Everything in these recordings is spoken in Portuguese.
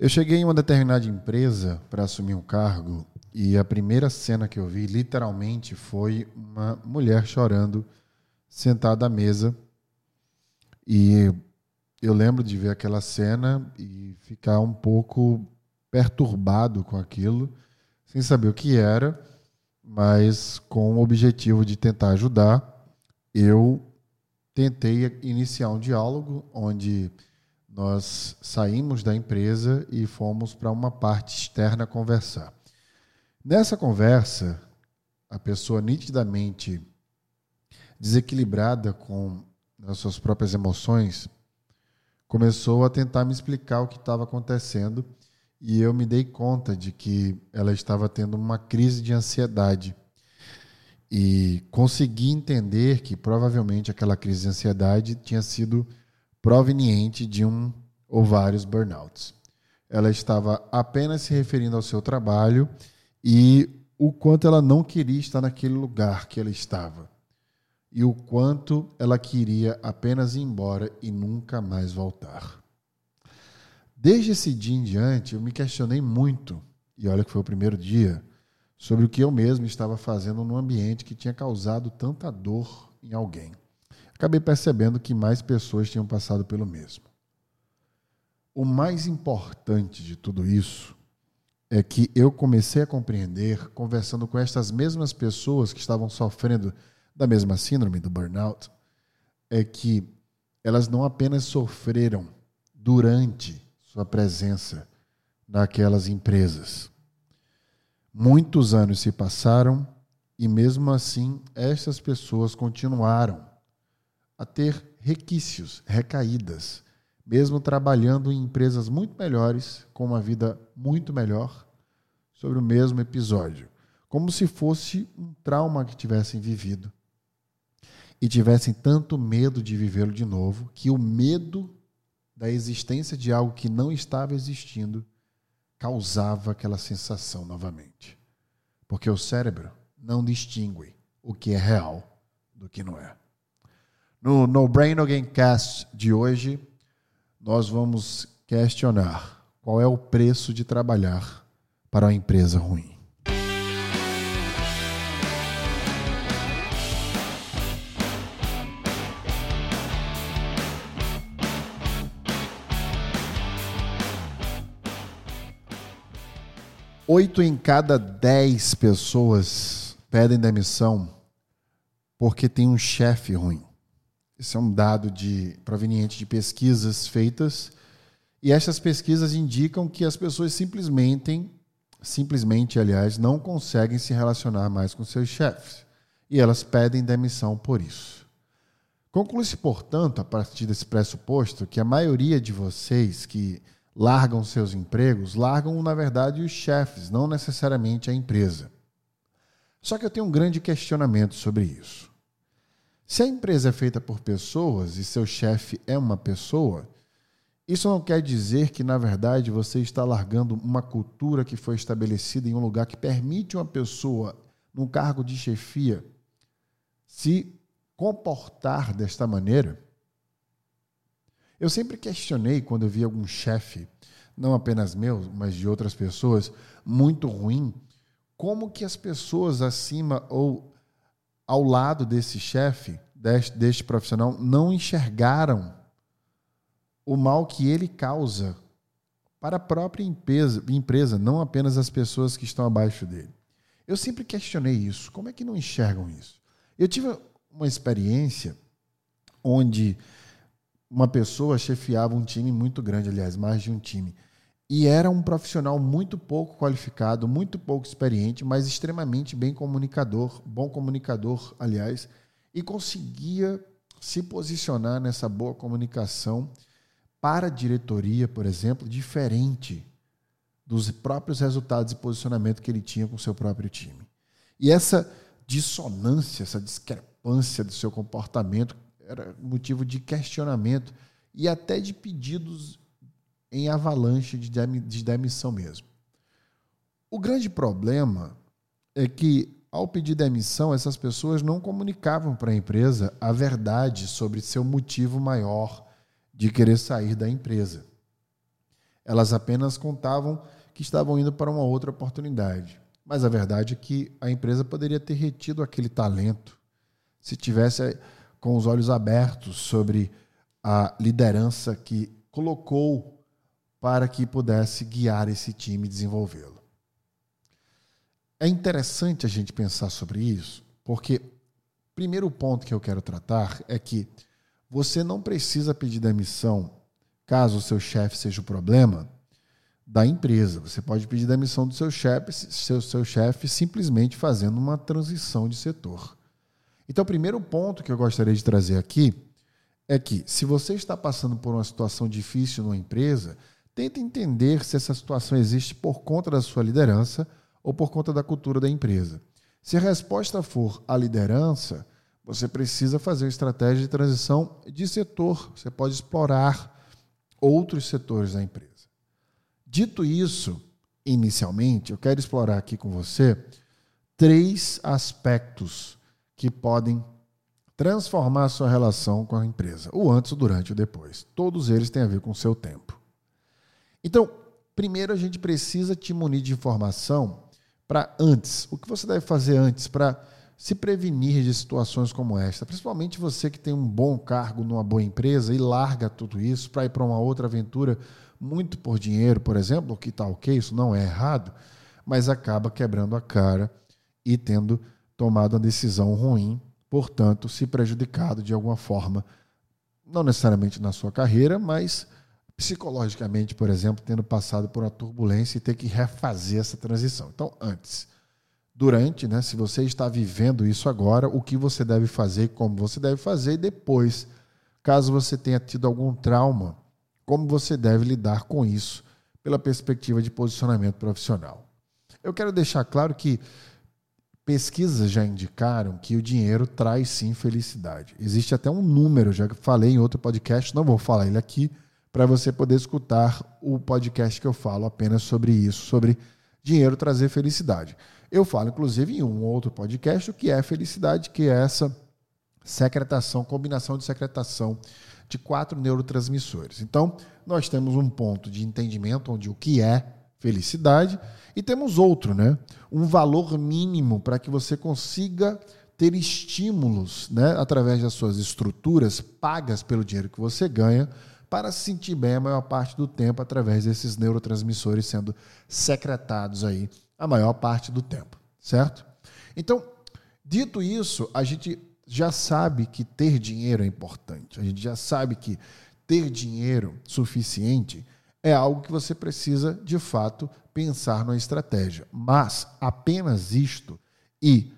Eu cheguei em uma determinada empresa para assumir um cargo e a primeira cena que eu vi, literalmente, foi uma mulher chorando sentada à mesa. E eu lembro de ver aquela cena e ficar um pouco perturbado com aquilo, sem saber o que era, mas com o objetivo de tentar ajudar, eu tentei iniciar um diálogo onde nós saímos da empresa e fomos para uma parte externa conversar. Nessa conversa, a pessoa nitidamente desequilibrada com as suas próprias emoções começou a tentar me explicar o que estava acontecendo e eu me dei conta de que ela estava tendo uma crise de ansiedade. E consegui entender que provavelmente aquela crise de ansiedade tinha sido proveniente de um ou vários burnouts. Ela estava apenas se referindo ao seu trabalho e o quanto ela não queria estar naquele lugar que ela estava. E o quanto ela queria apenas ir embora e nunca mais voltar. Desde esse dia em diante, eu me questionei muito, e olha que foi o primeiro dia, sobre o que eu mesmo estava fazendo num ambiente que tinha causado tanta dor em alguém. Acabei percebendo que mais pessoas tinham passado pelo mesmo. O mais importante de tudo isso é que eu comecei a compreender, conversando com estas mesmas pessoas que estavam sofrendo da mesma síndrome do burnout, é que elas não apenas sofreram durante sua presença naquelas empresas. Muitos anos se passaram e, mesmo assim, estas pessoas continuaram a ter requisitos, recaídas, mesmo trabalhando em empresas muito melhores, com uma vida muito melhor, sobre o mesmo episódio, como se fosse um trauma que tivessem vivido e tivessem tanto medo de vivê-lo de novo que o medo da existência de algo que não estava existindo causava aquela sensação novamente. Porque o cérebro não distingue o que é real do que não é. No No Brain No Gamecast de hoje, nós vamos questionar qual é o preço de trabalhar para uma empresa ruim. Oito em cada dez pessoas pedem demissão porque tem um chefe ruim. Esse é um dado de, proveniente de pesquisas feitas. E essas pesquisas indicam que as pessoas simplesmente, simplesmente, aliás, não conseguem se relacionar mais com seus chefes. E elas pedem demissão por isso. Conclui-se, portanto, a partir desse pressuposto, que a maioria de vocês que largam seus empregos, largam, na verdade, os chefes, não necessariamente a empresa. Só que eu tenho um grande questionamento sobre isso. Se a empresa é feita por pessoas e seu chefe é uma pessoa, isso não quer dizer que, na verdade, você está largando uma cultura que foi estabelecida em um lugar que permite uma pessoa, num cargo de chefia, se comportar desta maneira. Eu sempre questionei quando eu vi algum chefe, não apenas meu, mas de outras pessoas, muito ruim, como que as pessoas acima ou ao lado desse chefe, deste, deste profissional, não enxergaram o mal que ele causa para a própria empresa, empresa, não apenas as pessoas que estão abaixo dele. Eu sempre questionei isso. Como é que não enxergam isso? Eu tive uma experiência onde uma pessoa chefiava um time muito grande, aliás, mais de um time. E era um profissional muito pouco qualificado, muito pouco experiente, mas extremamente bem comunicador, bom comunicador, aliás, e conseguia se posicionar nessa boa comunicação para a diretoria, por exemplo, diferente dos próprios resultados e posicionamento que ele tinha com seu próprio time. E essa dissonância, essa discrepância do seu comportamento era motivo de questionamento e até de pedidos em avalanche de demissão mesmo. O grande problema é que, ao pedir demissão, essas pessoas não comunicavam para a empresa a verdade sobre seu motivo maior de querer sair da empresa. Elas apenas contavam que estavam indo para uma outra oportunidade. Mas a verdade é que a empresa poderia ter retido aquele talento se tivesse com os olhos abertos sobre a liderança que colocou para que pudesse guiar esse time e desenvolvê-lo. É interessante a gente pensar sobre isso, porque primeiro ponto que eu quero tratar é que você não precisa pedir demissão caso o seu chefe seja o problema da empresa. Você pode pedir demissão do seu chefe, seu, seu chefe simplesmente fazendo uma transição de setor. Então, o primeiro ponto que eu gostaria de trazer aqui é que, se você está passando por uma situação difícil numa empresa, tente entender se essa situação existe por conta da sua liderança ou por conta da cultura da empresa. Se a resposta for a liderança, você precisa fazer estratégia de transição de setor. Você pode explorar outros setores da empresa. Dito isso, inicialmente, eu quero explorar aqui com você três aspectos que podem transformar a sua relação com a empresa, o antes, o durante e o depois. Todos eles têm a ver com o seu tempo. Então, primeiro a gente precisa te munir de informação para antes. O que você deve fazer antes para se prevenir de situações como esta? Principalmente você que tem um bom cargo numa boa empresa e larga tudo isso para ir para uma outra aventura muito por dinheiro, por exemplo, que está ok, isso não é errado, mas acaba quebrando a cara e tendo tomado uma decisão ruim, portanto, se prejudicado de alguma forma, não necessariamente na sua carreira, mas psicologicamente, por exemplo, tendo passado por uma turbulência e ter que refazer essa transição. Então, antes, durante, né, se você está vivendo isso agora, o que você deve fazer, como você deve fazer, e depois, caso você tenha tido algum trauma como você deve lidar com isso pela perspectiva de posicionamento profissional. Eu quero deixar claro que pesquisas já indicaram que o dinheiro traz sim felicidade. Existe até um número, já falei em outro podcast, não vou falar ele aqui, para você poder escutar o podcast que eu falo apenas sobre isso, sobre dinheiro trazer felicidade. Eu falo, inclusive, em um outro podcast o que é felicidade, que é essa secretação, combinação de secretação de quatro neurotransmissores. Então, nós temos um ponto de entendimento onde o que é felicidade e temos outro, né? Um valor mínimo para que você consiga ter estímulos, né, através das suas estruturas pagas pelo dinheiro que você ganha, para se sentir bem a maior parte do tempo através desses neurotransmissores sendo secretados aí a maior parte do tempo, certo? Então, dito isso, a gente já sabe que ter dinheiro é importante. A gente já sabe que ter dinheiro suficiente é algo que você precisa, de fato, pensar na estratégia. Mas apenas isto e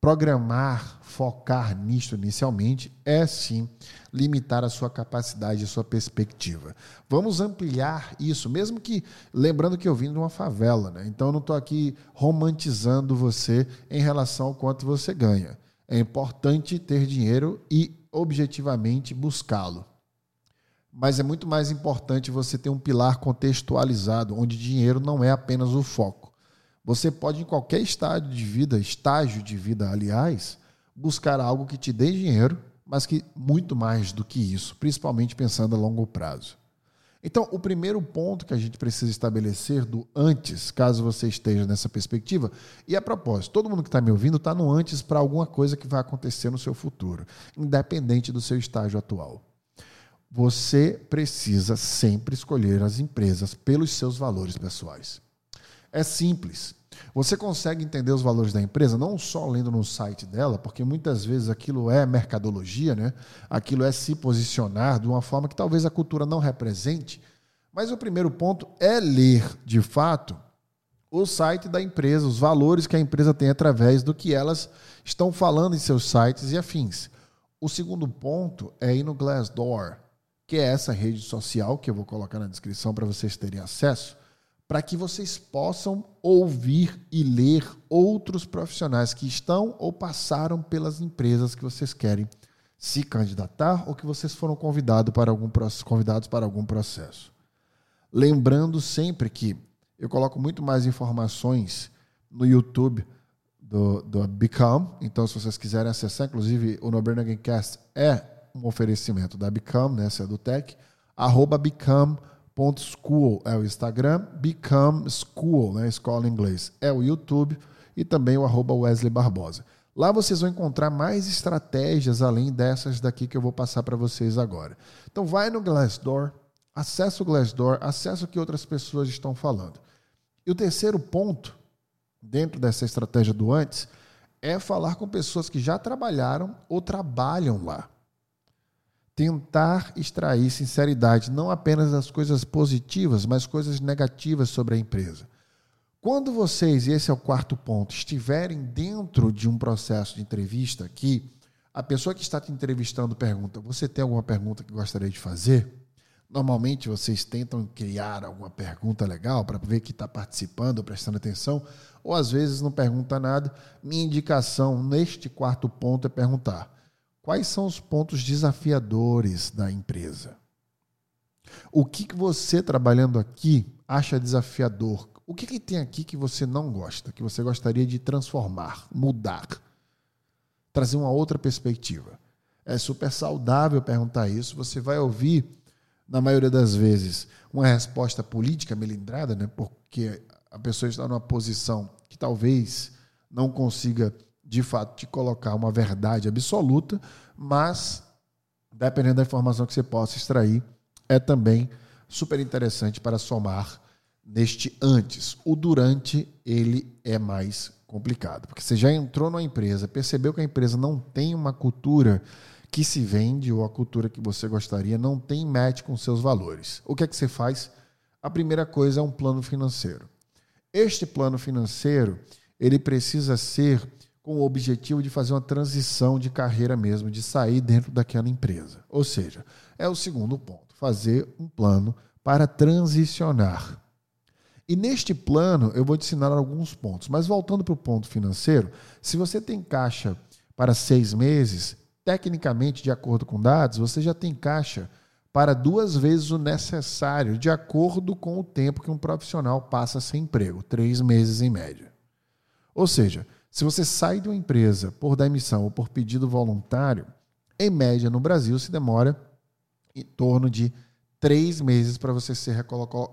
programar, focar nisto inicialmente é sim limitar a sua capacidade, a sua perspectiva. Vamos ampliar isso, mesmo que lembrando que eu vim de uma favela, né? Então eu não estou aqui romantizando você em relação ao quanto você ganha. É importante ter dinheiro e objetivamente buscá-lo. Mas é muito mais importante você ter um pilar contextualizado, onde dinheiro não é apenas o foco. Você pode, em qualquer estágio de vida, estágio de vida, aliás, buscar algo que te dê dinheiro, mas que muito mais do que isso, principalmente pensando a longo prazo. Então, o primeiro ponto que a gente precisa estabelecer do antes, caso você esteja nessa perspectiva, e a propósito, todo mundo que está me ouvindo está no antes para alguma coisa que vai acontecer no seu futuro, independente do seu estágio atual. Você precisa sempre escolher as empresas pelos seus valores pessoais. É simples. Você consegue entender os valores da empresa não só lendo no site dela, porque muitas vezes aquilo é mercadologia, né? aquilo é se posicionar de uma forma que talvez a cultura não represente. Mas o primeiro ponto é ler, de fato, o site da empresa, os valores que a empresa tem através do que elas estão falando em seus sites e afins. O segundo ponto é ir no Glassdoor, que é essa rede social que eu vou colocar na descrição para vocês terem acesso para que vocês possam ouvir e ler outros profissionais que estão ou passaram pelas empresas que vocês querem se candidatar ou que vocês foram convidado para algum, convidados para algum processo. Lembrando sempre que eu coloco muito mais informações no YouTube do, do Become. Então, se vocês quiserem acessar, inclusive o No Cast é um oferecimento da Become, né, essa é do Tech, arroba School é o Instagram, Become School, né, escola em inglês, é o YouTube e também o arroba Wesley Barbosa. Lá vocês vão encontrar mais estratégias além dessas daqui que eu vou passar para vocês agora. Então vai no Glassdoor, acessa o Glassdoor, acessa o que outras pessoas estão falando. E o terceiro ponto, dentro dessa estratégia do antes, é falar com pessoas que já trabalharam ou trabalham lá. Tentar extrair sinceridade, não apenas das coisas positivas, mas coisas negativas sobre a empresa. Quando vocês, e esse é o quarto ponto, estiverem dentro de um processo de entrevista que a pessoa que está te entrevistando pergunta: Você tem alguma pergunta que gostaria de fazer? Normalmente vocês tentam criar alguma pergunta legal para ver que está participando, prestando atenção, ou às vezes não pergunta nada. Minha indicação neste quarto ponto é perguntar: quais são os pontos desafiadores da empresa? O que, que você trabalhando aqui acha desafiador? O que, que tem aqui que você não gosta, que você gostaria de transformar, mudar, trazer uma outra perspectiva? É super saudável perguntar isso. Você vai ouvir, na maioria das vezes, uma resposta política melindrada, né? porque a pessoa está numa posição que talvez não consiga, de fato, te colocar uma verdade absoluta, mas, dependendo da informação que você possa extrair, é também super interessante para somar neste antes. O durante, ele é mais complicado, porque você já entrou numa empresa, percebeu que a empresa não tem uma cultura que se vende ou a cultura que você gostaria não tem match com seus valores. O que é que você faz? A primeira coisa é um plano financeiro. Este plano financeiro, ele precisa ser com o objetivo de fazer uma transição de carreira mesmo, de sair dentro daquela empresa. Ou seja, é o segundo ponto, fazer um plano para transicionar. E neste plano eu vou te ensinar alguns pontos. Mas voltando para o ponto financeiro, se você tem caixa para seis meses, tecnicamente, de acordo com dados, você já tem caixa para duas vezes o necessário, de acordo com o tempo que um profissional passa sem emprego, três meses em média. Ou seja, se você sai de uma empresa por demissão ou por pedido voluntário, em média no Brasil se demora em torno de três meses para você ser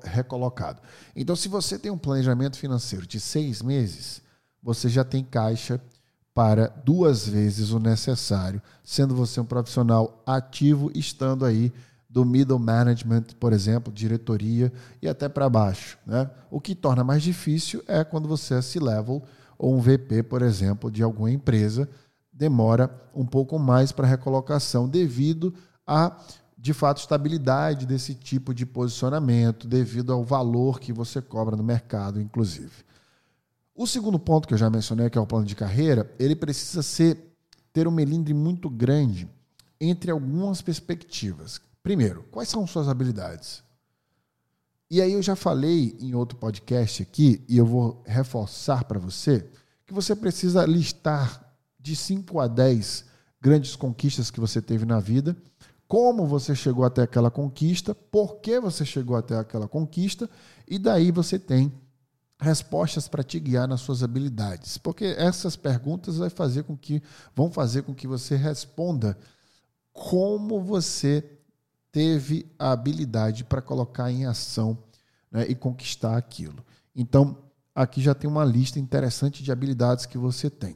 recolocado. Então, se você tem um planejamento financeiro de seis meses, você já tem caixa para duas vezes o necessário, sendo você um profissional ativo, estando aí do middle management, por exemplo, diretoria e até para baixo. Né? O que torna mais difícil é quando você é C-level ou um VP, por exemplo, de alguma empresa, demora um pouco mais para recolocação devido a de fato, estabilidade desse tipo de posicionamento, devido ao valor que você cobra no mercado, inclusive. O segundo ponto que eu já mencionei, que é o plano de carreira, ele precisa ser ter um melindre muito grande entre algumas perspectivas. Primeiro, quais são suas habilidades? E aí eu já falei em outro podcast aqui, e eu vou reforçar para você, que você precisa listar de 5 a 10 grandes conquistas que você teve na vida como você chegou até aquela conquista, por que você chegou até aquela conquista, e daí você tem respostas para te guiar nas suas habilidades. Porque essas perguntas vai fazer com que, vão fazer com que você responda como você teve a habilidade para colocar em ação né, e conquistar aquilo. Então, aqui já tem uma lista interessante de habilidades que você tem.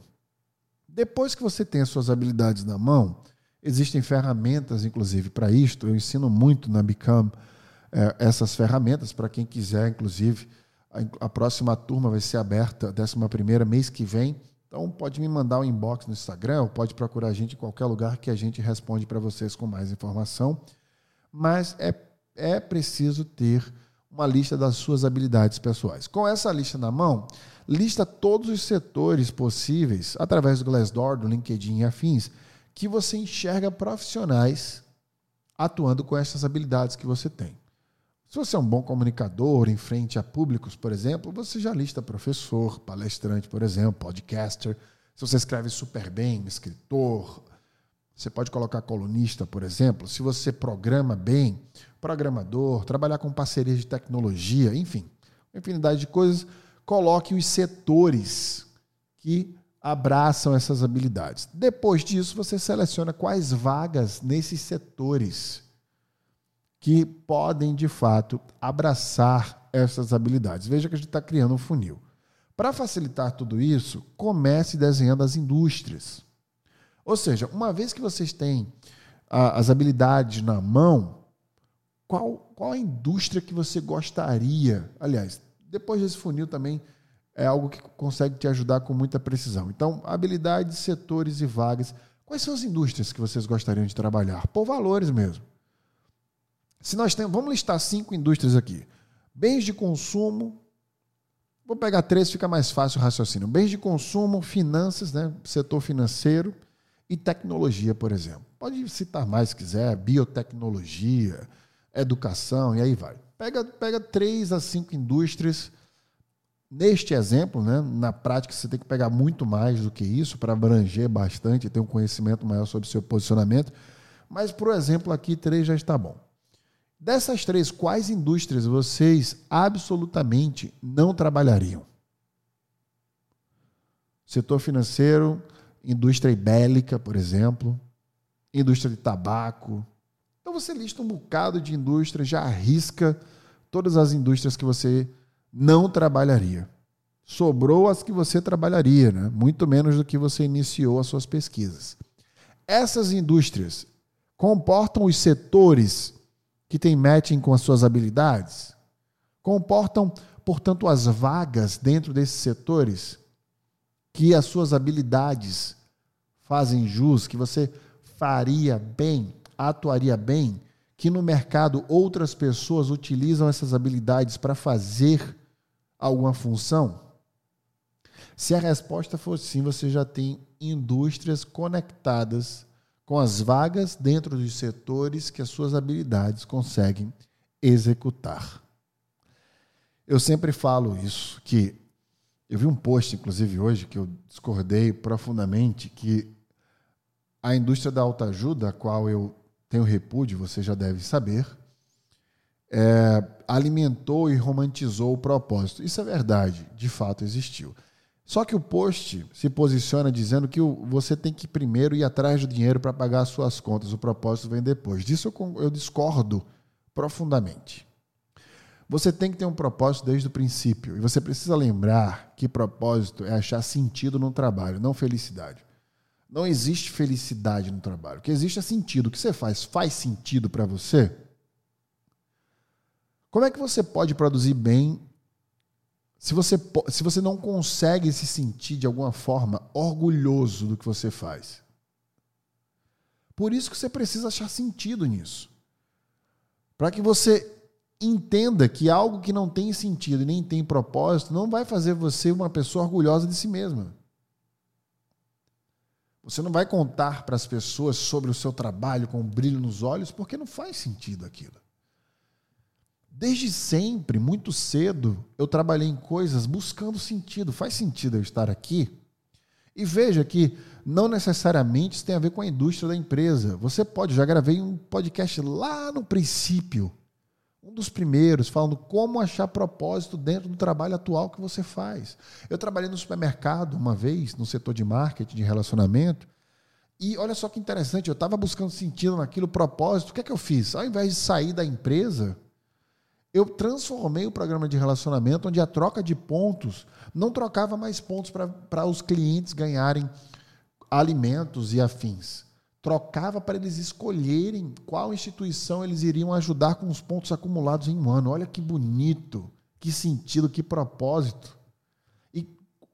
Depois que você tem as suas habilidades na mão, Existem ferramentas, inclusive, para isto. Eu ensino muito na Become é, essas ferramentas para quem quiser, inclusive. A, a, próxima turma vai ser aberta, 11 mês que vem. Então, pode me mandar um inbox no Instagram ou pode procurar a gente em qualquer lugar que a gente responde para vocês com mais informação. Mas é, é preciso ter uma lista das suas habilidades pessoais. Com essa lista na mão, lista todos os setores possíveis através do Glassdoor, do LinkedIn e afins que você enxerga profissionais atuando com essas habilidades que você tem. Se você é um bom comunicador em frente a públicos, por exemplo, você já lista professor, palestrante, por exemplo, podcaster. Se você escreve super bem, escritor, você pode colocar colunista, por exemplo. Se você programa bem, programador, trabalhar com parcerias de tecnologia, enfim, uma infinidade de coisas. Coloque os setores que abraçam essas habilidades. Depois disso, você seleciona quais vagas nesses setores que podem, de fato, abraçar essas habilidades. Veja que a gente está criando um funil. Para facilitar tudo isso, comece desenhando as indústrias. Ou seja, uma vez que vocês têm as habilidades na mão, qual, qual a indústria que você gostaria? Aliás, depois desse funil também é algo que consegue te ajudar com muita precisão. Então, habilidades, setores e vagas. Quais são as indústrias que vocês gostariam de trabalhar? Por valores mesmo. Se nós temos, vamos listar cinco indústrias aqui: bens de consumo. Vou pegar três, fica mais fácil o raciocínio. Bens de consumo, finanças, né? setor financeiro e tecnologia, por exemplo. Pode citar mais se quiser, biotecnologia, educação, e aí vai. Pega, pega três a cinco indústrias. Neste exemplo, né, na prática, você tem que pegar muito mais do que isso para abranger bastante, ter um conhecimento maior sobre o seu posicionamento. Mas, por exemplo, aqui três já está bom. Dessas três, quais indústrias vocês absolutamente não trabalhariam? Setor financeiro, indústria bélica, por exemplo, indústria de tabaco, então você lista um bocado de indústrias, já arrisca todas as indústrias que você não trabalharia. Sobrou as que você trabalharia, né? muito menos do que você iniciou as suas pesquisas. Essas indústrias comportam os setores que têm matching com as suas habilidades? Comportam, portanto, as vagas dentro desses setores que as suas habilidades fazem jus, que você faria bem atuaria bem, que no mercado outras pessoas utilizam essas habilidades para fazer alguma função? Se a resposta for sim, você já tem indústrias conectadas com as vagas dentro dos setores que as suas habilidades conseguem executar. Eu sempre falo isso, que eu vi um post, inclusive hoje, que eu discordei profundamente, que a indústria da autoajuda, a qual eu tem o repúdio, você já deve saber, é, alimentou e romantizou o propósito. Isso é verdade, de fato existiu. Só que o post se posiciona dizendo que você tem que primeiro ir atrás do dinheiro para pagar as suas contas, o propósito vem depois. Disso eu, eu discordo profundamente. Você tem que ter um propósito desde o princípio. E você precisa lembrar que propósito é achar sentido no trabalho, não felicidade. Não existe felicidade no trabalho. O que existe é sentido. O que você faz faz sentido para você? Como é que você pode produzir bem se você, se você não consegue se sentir de alguma forma orgulhoso do que você faz? Por isso que você precisa achar sentido nisso. Para que você entenda que algo que não tem sentido e nem tem propósito não vai fazer você uma pessoa orgulhosa de si mesma. Você não vai contar para as pessoas sobre o seu trabalho com um brilho nos olhos, porque não faz sentido aquilo. Desde sempre, muito cedo, eu trabalhei em coisas buscando sentido. Faz sentido eu estar aqui? E veja que não necessariamente isso tem a ver com a indústria da empresa. Você pode, já gravei um podcast lá no princípio um dos primeiros, falando como achar propósito dentro do trabalho atual que você faz. Eu trabalhei no supermercado uma vez, no setor de marketing, de relacionamento, e olha só que interessante, eu estava buscando sentido naquilo, propósito. O que é que eu fiz? Ao invés de sair da empresa, eu transformei o programa de relacionamento, onde a troca de pontos não trocava mais pontos para os clientes ganharem alimentos e afins trocava para eles escolherem qual instituição eles iriam ajudar com os pontos acumulados em um ano. Olha que bonito, que sentido, que propósito. E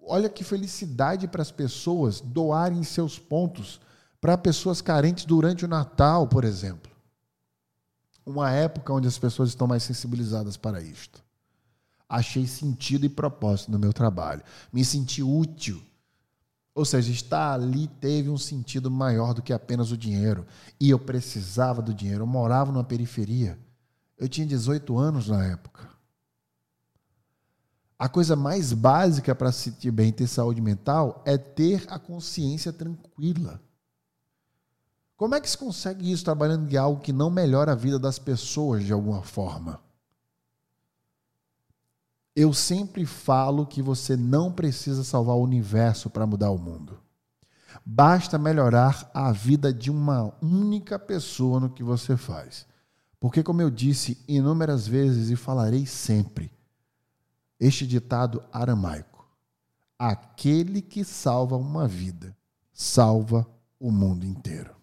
olha que felicidade para as pessoas doarem seus pontos para pessoas carentes durante o Natal, por exemplo. Uma época onde as pessoas estão mais sensibilizadas para isto. Achei sentido e propósito no meu trabalho. Me senti útil ou seja, estar ali teve um sentido maior do que apenas o dinheiro. E eu precisava do dinheiro. Eu morava numa periferia. Eu tinha 18 anos na época. A coisa mais básica para se sentir bem ter saúde mental é ter a consciência tranquila. Como é que se consegue isso trabalhando em algo que não melhora a vida das pessoas de alguma forma? Eu sempre falo que você não precisa salvar o universo para mudar o mundo. Basta melhorar a vida de uma única pessoa no que você faz. Porque, como eu disse inúmeras vezes e falarei sempre, este ditado aramaico: aquele que salva uma vida, salva o mundo inteiro.